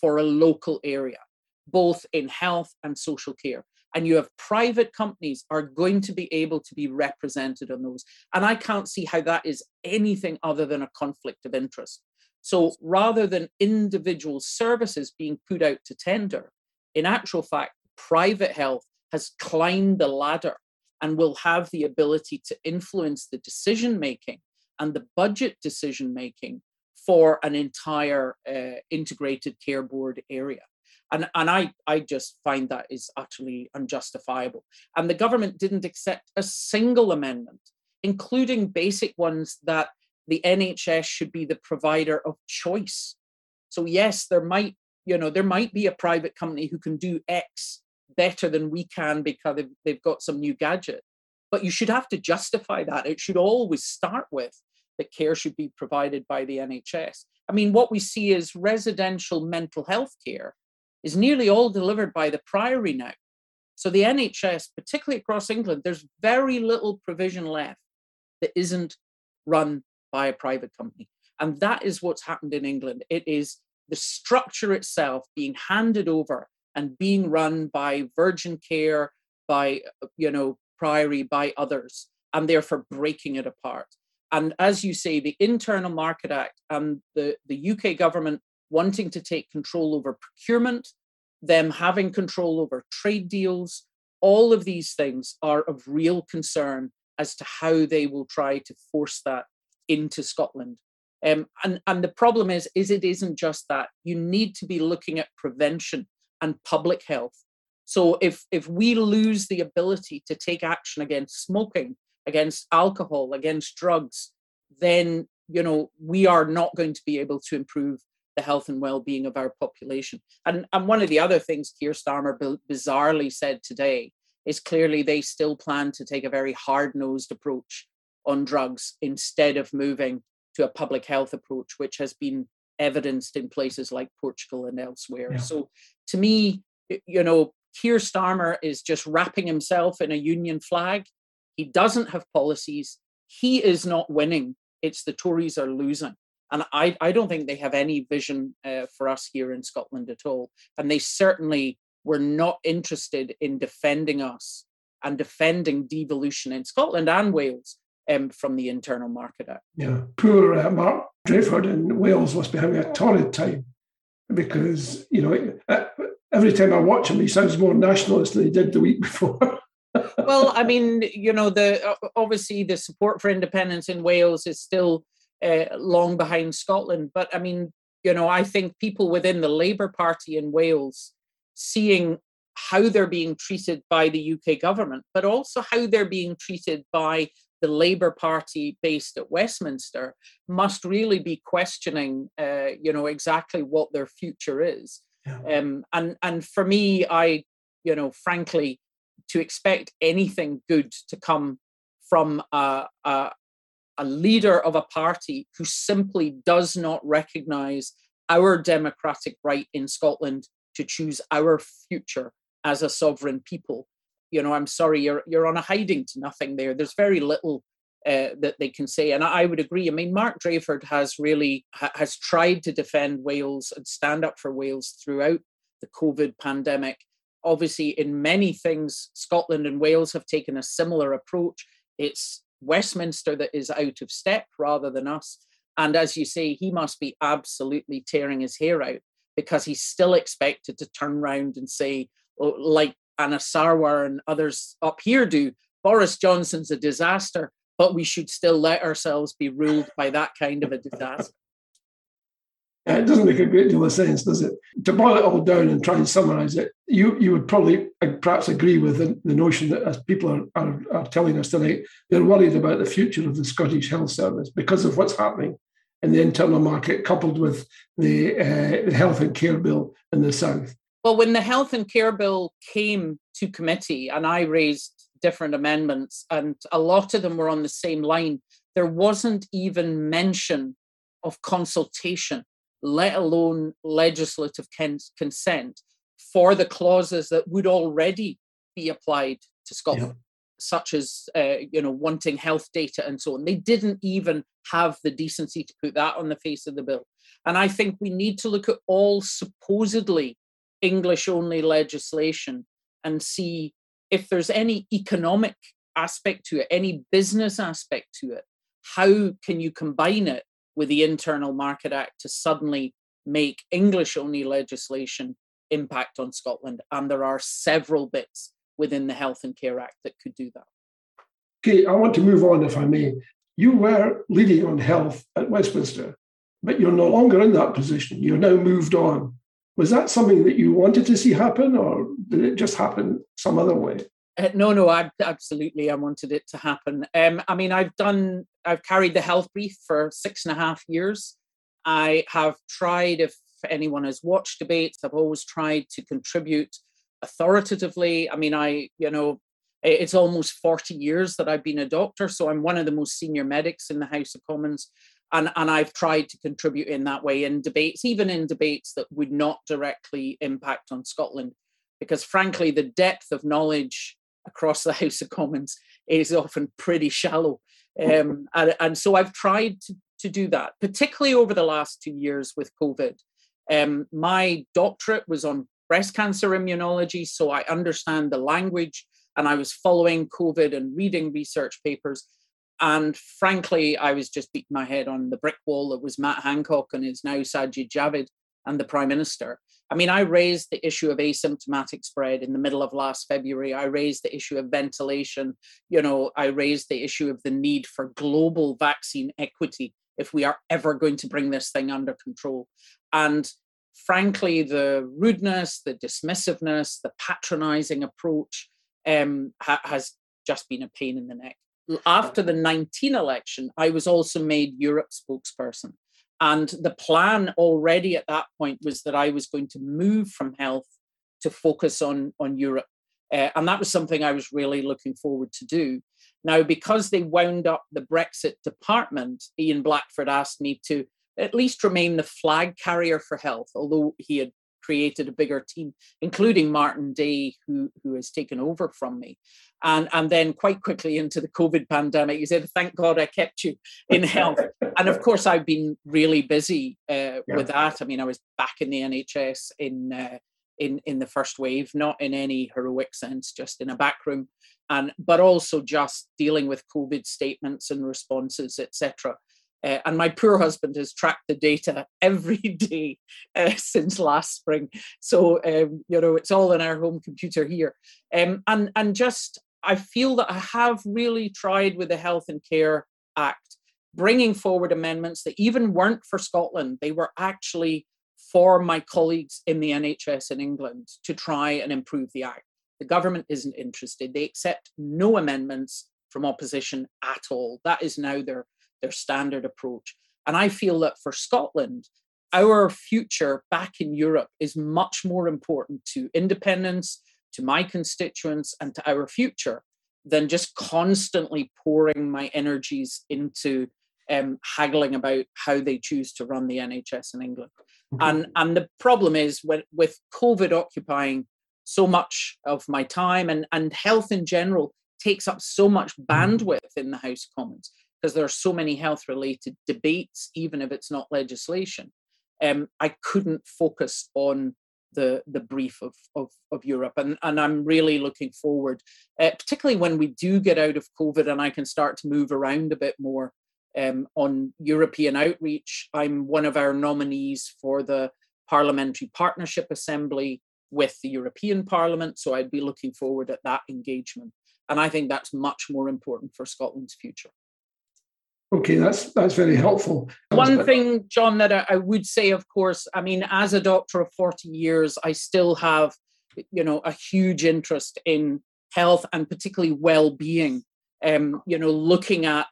for a local area, both in health and social care. And you have private companies are going to be able to be represented on those. And I can't see how that is anything other than a conflict of interest. So rather than individual services being put out to tender, in actual fact, private health has climbed the ladder and will have the ability to influence the decision making and the budget decision making for an entire uh, integrated care board area. And, and I, I just find that is utterly unjustifiable. And the government didn't accept a single amendment, including basic ones that the NHS should be the provider of choice. So yes, there might, you know, there might be a private company who can do X better than we can because they've, they've got some new gadget. But you should have to justify that. It should always start with that care should be provided by the NHS. I mean, what we see is residential mental health care is nearly all delivered by the Priory now. So the NHS, particularly across England, there's very little provision left that isn't run by a private company. And that is what's happened in England. It is the structure itself being handed over and being run by Virgin Care, by you know Priory, by others, and therefore breaking it apart. And as you say, the Internal Market Act and the, the UK government wanting to take control over procurement, them having control over trade deals, all of these things are of real concern as to how they will try to force that into Scotland. Um, and, and the problem is, is it isn't just that. You need to be looking at prevention and public health. So if if we lose the ability to take action against smoking, against alcohol, against drugs, then you know we are not going to be able to improve the health and well-being of our population. And and one of the other things Keir Starmer bizarrely said today is clearly they still plan to take a very hard-nosed approach on drugs instead of moving to a public health approach, which has been evidenced in places like Portugal and elsewhere. Yeah. So to me, you know, Keir Starmer is just wrapping himself in a union flag. He doesn't have policies. He is not winning. It's the Tories are losing. And I, I don't think they have any vision uh, for us here in Scotland at all. And they certainly were not interested in defending us and defending devolution in Scotland and Wales um, from the Internal Market Act. Yeah, poor uh, Mark Drakeford in Wales must be having a torrid time because, you know, uh, every time I watch him, he sounds more nationalist than he did the week before. <laughs> well, I mean, you know, the uh, obviously the support for independence in Wales is still uh, long behind Scotland, but I mean, you know, I think people within the Labour Party in Wales seeing how they're being treated by the UK government, but also how they're being treated by the Labour Party based at Westminster must really be questioning, uh, you know, exactly what their future is. Yeah. Um, and and for me, I, you know, frankly, to expect anything good to come from a, a, a leader of a party who simply does not recognise our democratic right in Scotland to choose our future as a sovereign people you know, I'm sorry, you're you're on a hiding to nothing there. There's very little uh, that they can say, and I, would agree. I mean, Mark Drakeford has really ha- has tried to defend Wales and stand up for Wales throughout the COVID pandemic. Obviously, in many things, Scotland and Wales have taken a similar approach. It's Westminster that is out of step rather than us. And as you say, he must be absolutely tearing his hair out because he's still expected to turn around and say, oh, like Anas Sarwar and others up here do. Boris Johnson's a disaster, but we should still let ourselves be ruled by that kind of a disaster. It doesn't make a great deal of sense, does it? To boil it all down and try and summarize it, you you would probably uh, perhaps agree with the, the notion that as people are, are, are telling us tonight, they're worried about the future of the Scottish Health Service because of what's happening in the internal market, coupled with the, uh, the health and care bill in the south. Well, when the health and care bill came to committee, and I raised different amendments, and a lot of them were on the same line, there wasn't even mention of consultation, let alone legislative consent for the clauses that would already be applied to Scotland. Yeah. Such as uh, you know wanting health data and so on, they didn't even have the decency to put that on the face of the bill. And I think we need to look at all supposedly English only legislation and see if there's any economic aspect to it, any business aspect to it. How can you combine it with the Internal Market Act to suddenly make English only legislation impact on Scotland? And there are several bits within the Health and Care Act that could do that. Okay, I want to move on if I may. You were leading on health at Westminster, but you're no longer in that position. You're now moved on. Was that something that you wanted to see happen, or did it just happen some other way? Uh, no, no, I, absolutely, I wanted it to happen. Um, I mean, I've done, I've carried the health brief for six and a half years. I have tried if anyone has watched debates, I've always tried to contribute authoritatively. I mean, I, you know, it's almost 40 years that I've been a doctor, so I'm one of the most senior medics in the House of Commons. And, and I've tried to contribute in that way in debates, even in debates that would not directly impact on Scotland, because frankly, the depth of knowledge across the House of Commons is often pretty shallow. <laughs> Um, and, and so I've tried to, to do that, particularly over the last two years with COVID. Um, my doctorate was on breast cancer immunology, so I understand the language and I was following COVID and reading research papers. And frankly, I was just beating my head on the brick wall that was Matt Hancock and is now Sajid Javid and the Prime Minister. I mean, I raised the issue of asymptomatic spread in the middle of last February. I raised the issue of ventilation. You know, I raised the issue of the need for global vaccine equity if we are ever going to bring this thing under control. And frankly, the rudeness, the dismissiveness, the patronizing approach um, ha- has just been a pain in the neck. After the 19 election, I was also made Europe spokesperson. And the plan already at that point was that I was going to move from health to focus on, on Europe. Uh, and that was something I was really looking forward to do. Now, because they wound up the Brexit department, Ian Blackford asked me to at least remain the flag carrier for health, although he had created a bigger team, including Martyn Day, who, who has taken over from me. And, and then quite quickly into the COVID pandemic, he said, Thank God I kept you in health. <laughs> and of course, I've been really busy uh, yeah. with that. I mean, I was back in the NHS in. Uh, in, in the first wave, not in any heroic sense, just in a back room, and but also just dealing with COVID statements and responses, etc. Uh, and my poor husband has tracked the data <laughs> every day uh, since last spring. So, um, you know, it's all in our home computer here. Um, and, and just, I feel that I have really tried with the Health and Care Act, bringing forward amendments that even weren't for Scotland, they were actually for my colleagues in the NHS in England to try and improve the Act. The government isn't interested. They accept no amendments from opposition at all. That is now their their standard approach. And I feel that for Scotland, our future back in Europe is much more important to independence, to my constituents, and to our future than just constantly pouring my energies into um, haggling about how they choose to run the NHS in England. Mm-hmm. And, and the problem is when, with COVID occupying so much of my time and, and health in general takes up so much mm-hmm. bandwidth in the House of Commons because there are so many health related debates, even if it's not legislation. Um, I couldn't focus on the the brief of, of, of Europe. And, and I'm really looking forward, uh, particularly when we do get out of COVID and I can start to move around a bit more um, on European outreach. I'm one of our nominees for the Parliamentary Partnership Assembly with the European Parliament. So I'd be looking forward at that engagement. And I think that's much more important for Scotland's future. Okay, that's that's very helpful. One thing, John, that I would say, of course, I mean, as a doctor of 40 years, I still have, you know, a huge interest in health and particularly well-being. Um, you know, looking at,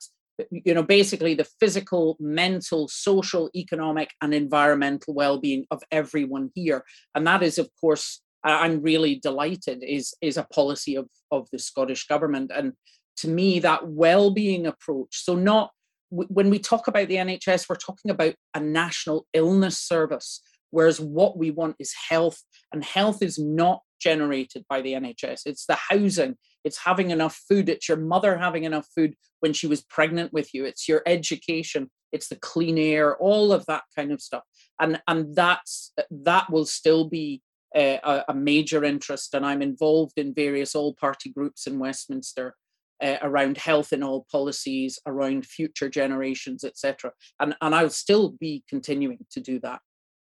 you know, basically the physical, mental, social, economic, and environmental well-being of everyone here. And that is, of course, I'm really delighted, is is a policy of of the Scottish government. And to me, that well-being approach, so not when we talk about the NHS, we're talking about a national illness service, whereas what we want is health, and health is not generated by the NHS. It's the housing, it's having enough food, it's your mother having enough food when she was pregnant with you, it's your education, it's the clean air, all of that kind of stuff. And, and that's that will still be uh, a, a major interest. And I'm involved in various all party groups in Westminster uh, around health in all policies, around future generations, etc. And, and I'll still be continuing to do that.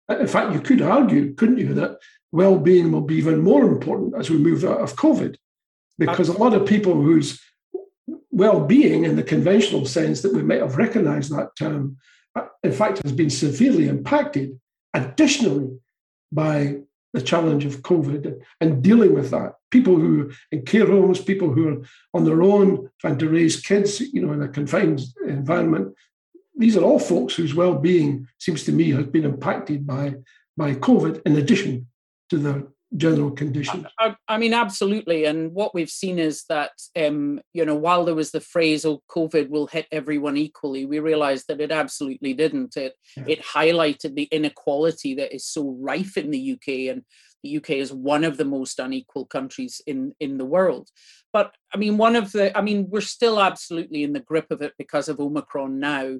In fact, you could argue, couldn't you, that well-being will be even more important as we move out of COVID, because a lot of people whose well-being, in the conventional sense that we might have recognised that term, uh, in fact, has been severely impacted. Additionally, by the challenge of COVID and dealing with that. People who in care homes, people who are on their own trying to raise kids, you know, in a confined environment. These are all folks whose well-being seems to me has been impacted by by COVID in addition to the general conditions. I, I, mean, absolutely. And what we've seen is that, um, you know, while there was the phrase, oh, COVID will hit everyone equally, we realized that it absolutely didn't. It, yeah. it highlighted the inequality that is so rife in the UK. And the UK is one of the most unequal countries in, in the world. But I mean, one of the, I mean, we're still absolutely in the grip of it because of Omicron now.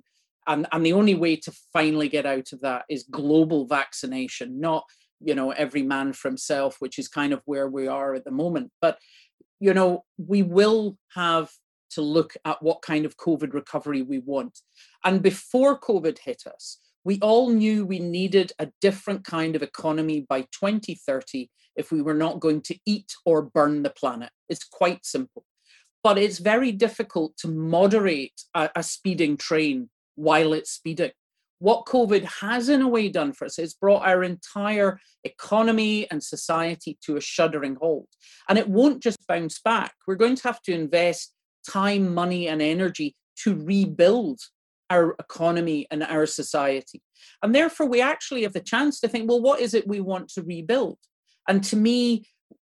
And, and the only way to finally get out of that is global vaccination, not you know every man for himself which is kind of where we are at the moment. But you know we will have to look at what kind of covid recovery we want. And before covid hit us we all knew we needed a different kind of economy by 2030 if we were not going to eat or burn the planet. It's quite simple. But it's very difficult to moderate a, a speeding train while it's speeding what COVID has, in a way, done for us is brought our entire economy and society to a shuddering halt. And it won't just bounce back. We're going to have to invest time, money, and energy to rebuild our economy and our society. And therefore, we actually have the chance to think well, what is it we want to rebuild? And to me,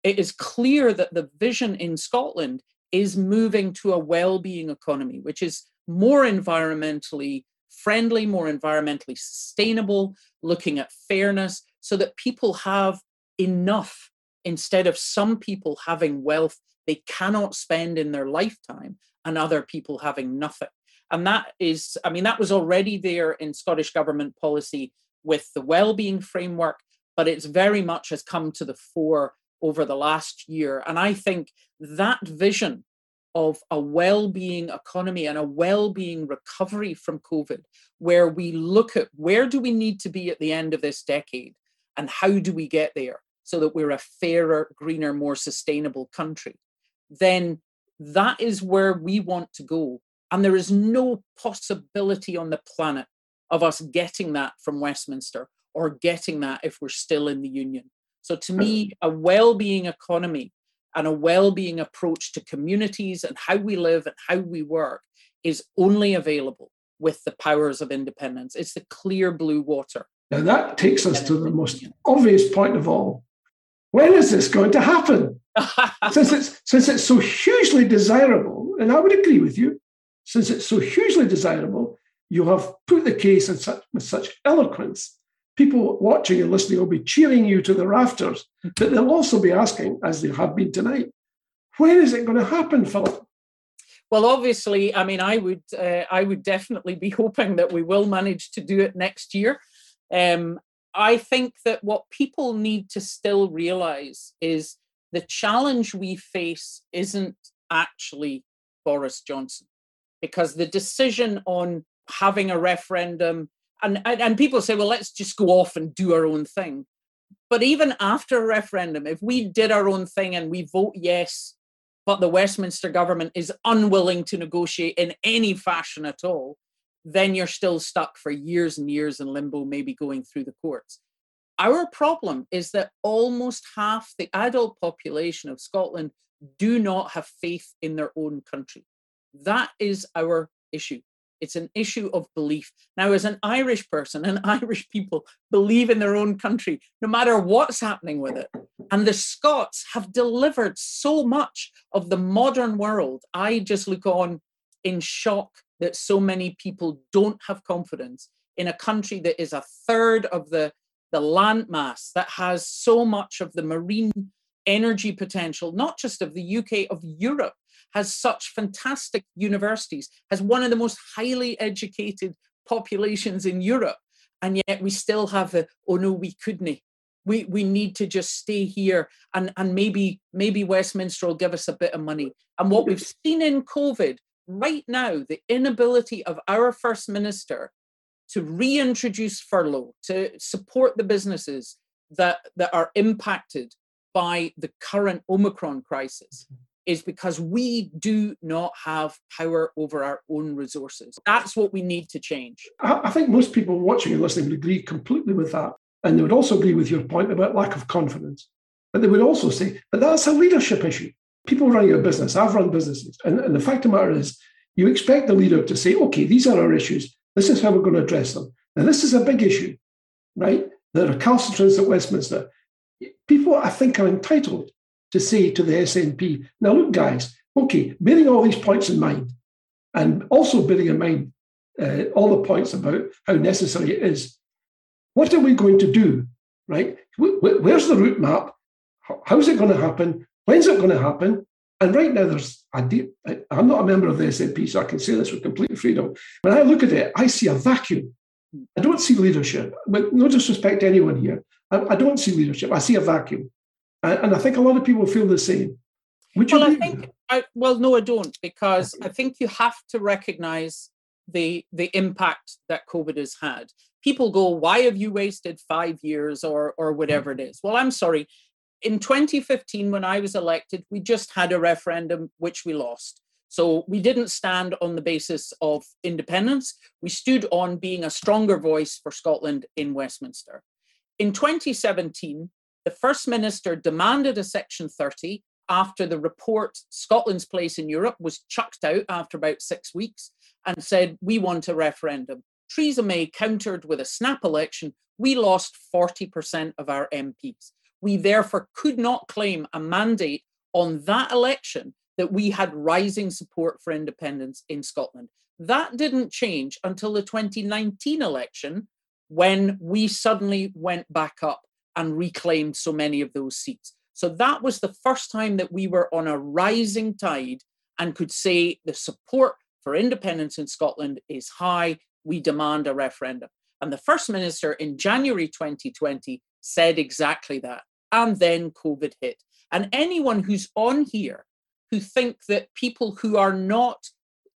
it is clear that the vision in Scotland is moving to a well being economy, which is more environmentally friendly, more environmentally sustainable, looking at fairness so that people have enough instead of some people having wealth they cannot spend in their lifetime and other people having nothing. And that is, I mean, that was already there in Scottish government policy with the well-being framework, but it's very much has come to the fore over the last year. And I think that vision of a well-being economy and a well-being recovery from covid where we look at where do we need to be at the end of this decade and how do we get there so that we're a fairer greener more sustainable country then that is where we want to go. And there is no possibility on the planet of us getting that from westminster or getting that if we're still in the union. So to me a well-being economy and a well-being approach to communities and how we live and how we work is only available with the powers of independence. It's the clear blue water. Now that takes us to the most obvious point of all. When is this going to happen? <laughs> since it's since it's so hugely desirable, and I would agree with you, since it's so hugely desirable, you have put the case in such, with such eloquence people watching and listening will be cheering you to the rafters, but they'll also be asking, as they have been tonight, when is it going to happen, Philip? Well, obviously, I mean, I would, uh, I would definitely be <laughs> hoping that we will manage to do it next year. Um, I think that what people need to still realize is the challenge we face isn't actually Boris Johnson, because the decision on having a referendum and, and people say, well, let's just go off and do our own thing. But even after a referendum, if we did our own thing and we vote yes, but the Westminster government is unwilling to negotiate in any fashion at all, then you're still stuck for years and years in limbo, maybe going through the courts. Our problem is that almost half the adult population of Scotland do not have faith in their own country. That is our issue. It's an issue of belief. Now, as an Irish person, and <laughs> Irish people believe in their own country, no matter what's happening with it. And the Scots have delivered so much of the modern world. I just look on in shock that so many people don't have confidence in a country that is a third of the, the landmass, that has so much of the marine energy potential, not just of the UK, of Europe has such fantastic universities, has one of the most highly educated populations in Europe, and yet we still have the oh no, we couldn't. We we need to just stay here and and maybe maybe Westminster will give us a bit of money. And what we've seen in COVID right now, the inability of our first minister to reintroduce furlough, to support the businesses that, that are impacted by the current Omicron crisis is because we do not have power over our own resources. That's what we need to change. I think most people watching and listening would agree completely with that. And they would also agree with your point about lack of confidence. But they would also say, but that's a leadership issue. People running a business, I've run businesses. And, and the fact of the matter is, you expect the leader to say, okay, these are our issues. This is how we're going to address them. Now, this is a big issue, right? the recalcitrants at Westminster, people I think are entitled to say to the SNP, now look, guys, okay, bearing all these points in mind, and also bearing in mind uh, all the points about how necessary it is, what are we going to do, right? Where's the route map? How's it going to happen? When's it going to happen? And right now, there's a deep, I'm not a member of the SNP, so I can say this with complete freedom. When I look at it, I see a vacuum. I don't see leadership. With no disrespect to anyone here, I, I don't see leadership. I see a vacuum. And, I think a lot of people feel the same. Would you well, I think, I, well, no, I don't, because. I think you have to recognize the, the impact that COVID has had. People go, why have you wasted five years or, or whatever it is? Well, I'm sorry in 2015, when I was elected, we just had a referendum which we lost. So we didn't stand on the basis of independence. We stood on being a stronger voice for Scotland in Westminster. In 2017, the First Minister demanded a Section 30 after the report Scotland's Place in Europe was chucked out after about six weeks and said, We want a referendum. Theresa May countered with a snap election. We lost 40% of our MPs. We therefore could not claim a mandate on that election that we had rising support for independence in Scotland. That didn't change until the 2019 election when we suddenly went back up and reclaimed so many of those seats. So that was the first time that we were on a rising tide and could say the support for independence in Scotland is high. We demand a referendum. And the First Minister in January 2020 said exactly that. And then COVID hit. And anyone who's on here who think that people who are not,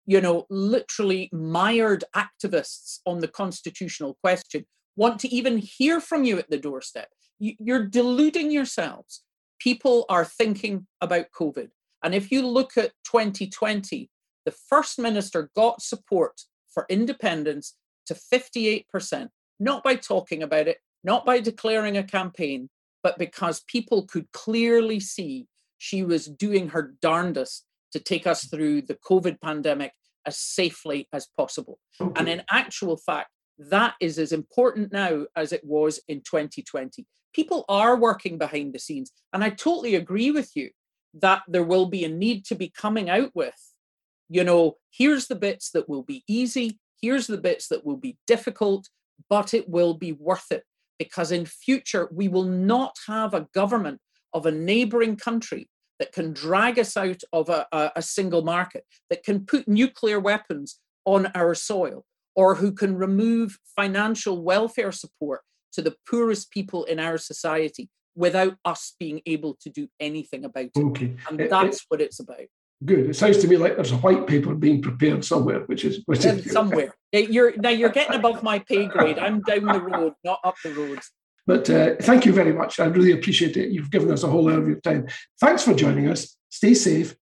you know, literally mired activists on the constitutional question want to even hear from you at the doorstep, you're deluding yourselves. People are thinking about COVID. And if you look at 2020, the First Minister got support for independence to 58%, not by talking about it, not by declaring a campaign, but because people could clearly see she was doing her darndest to take us through the COVID pandemic as safely as possible. And in actual fact, that is as important now as it was in 2020. People are working behind the scenes. And I totally agree with you that there will be a need to be coming out with, you know, here's the bits that will be easy, here's the bits that will be difficult, but it will be worth it because in future we will not have a government of a neighboring country that can drag us out of a, a, a, single market, that can put nuclear weapons on our soil, or who can remove financial welfare support to the poorest people in our society without us being able to do anything about it. Okay. And eh, eh, that's it, what it's about. Good. It sounds to me like there's a white paper being prepared somewhere, which is which is somewhere. Eh, you're now you're getting above my pay grade. I'm down the road, not up the road. But uh, thank you very much. I really appreciate it. You've given us a whole hour of your time. Thanks for joining us. Stay safe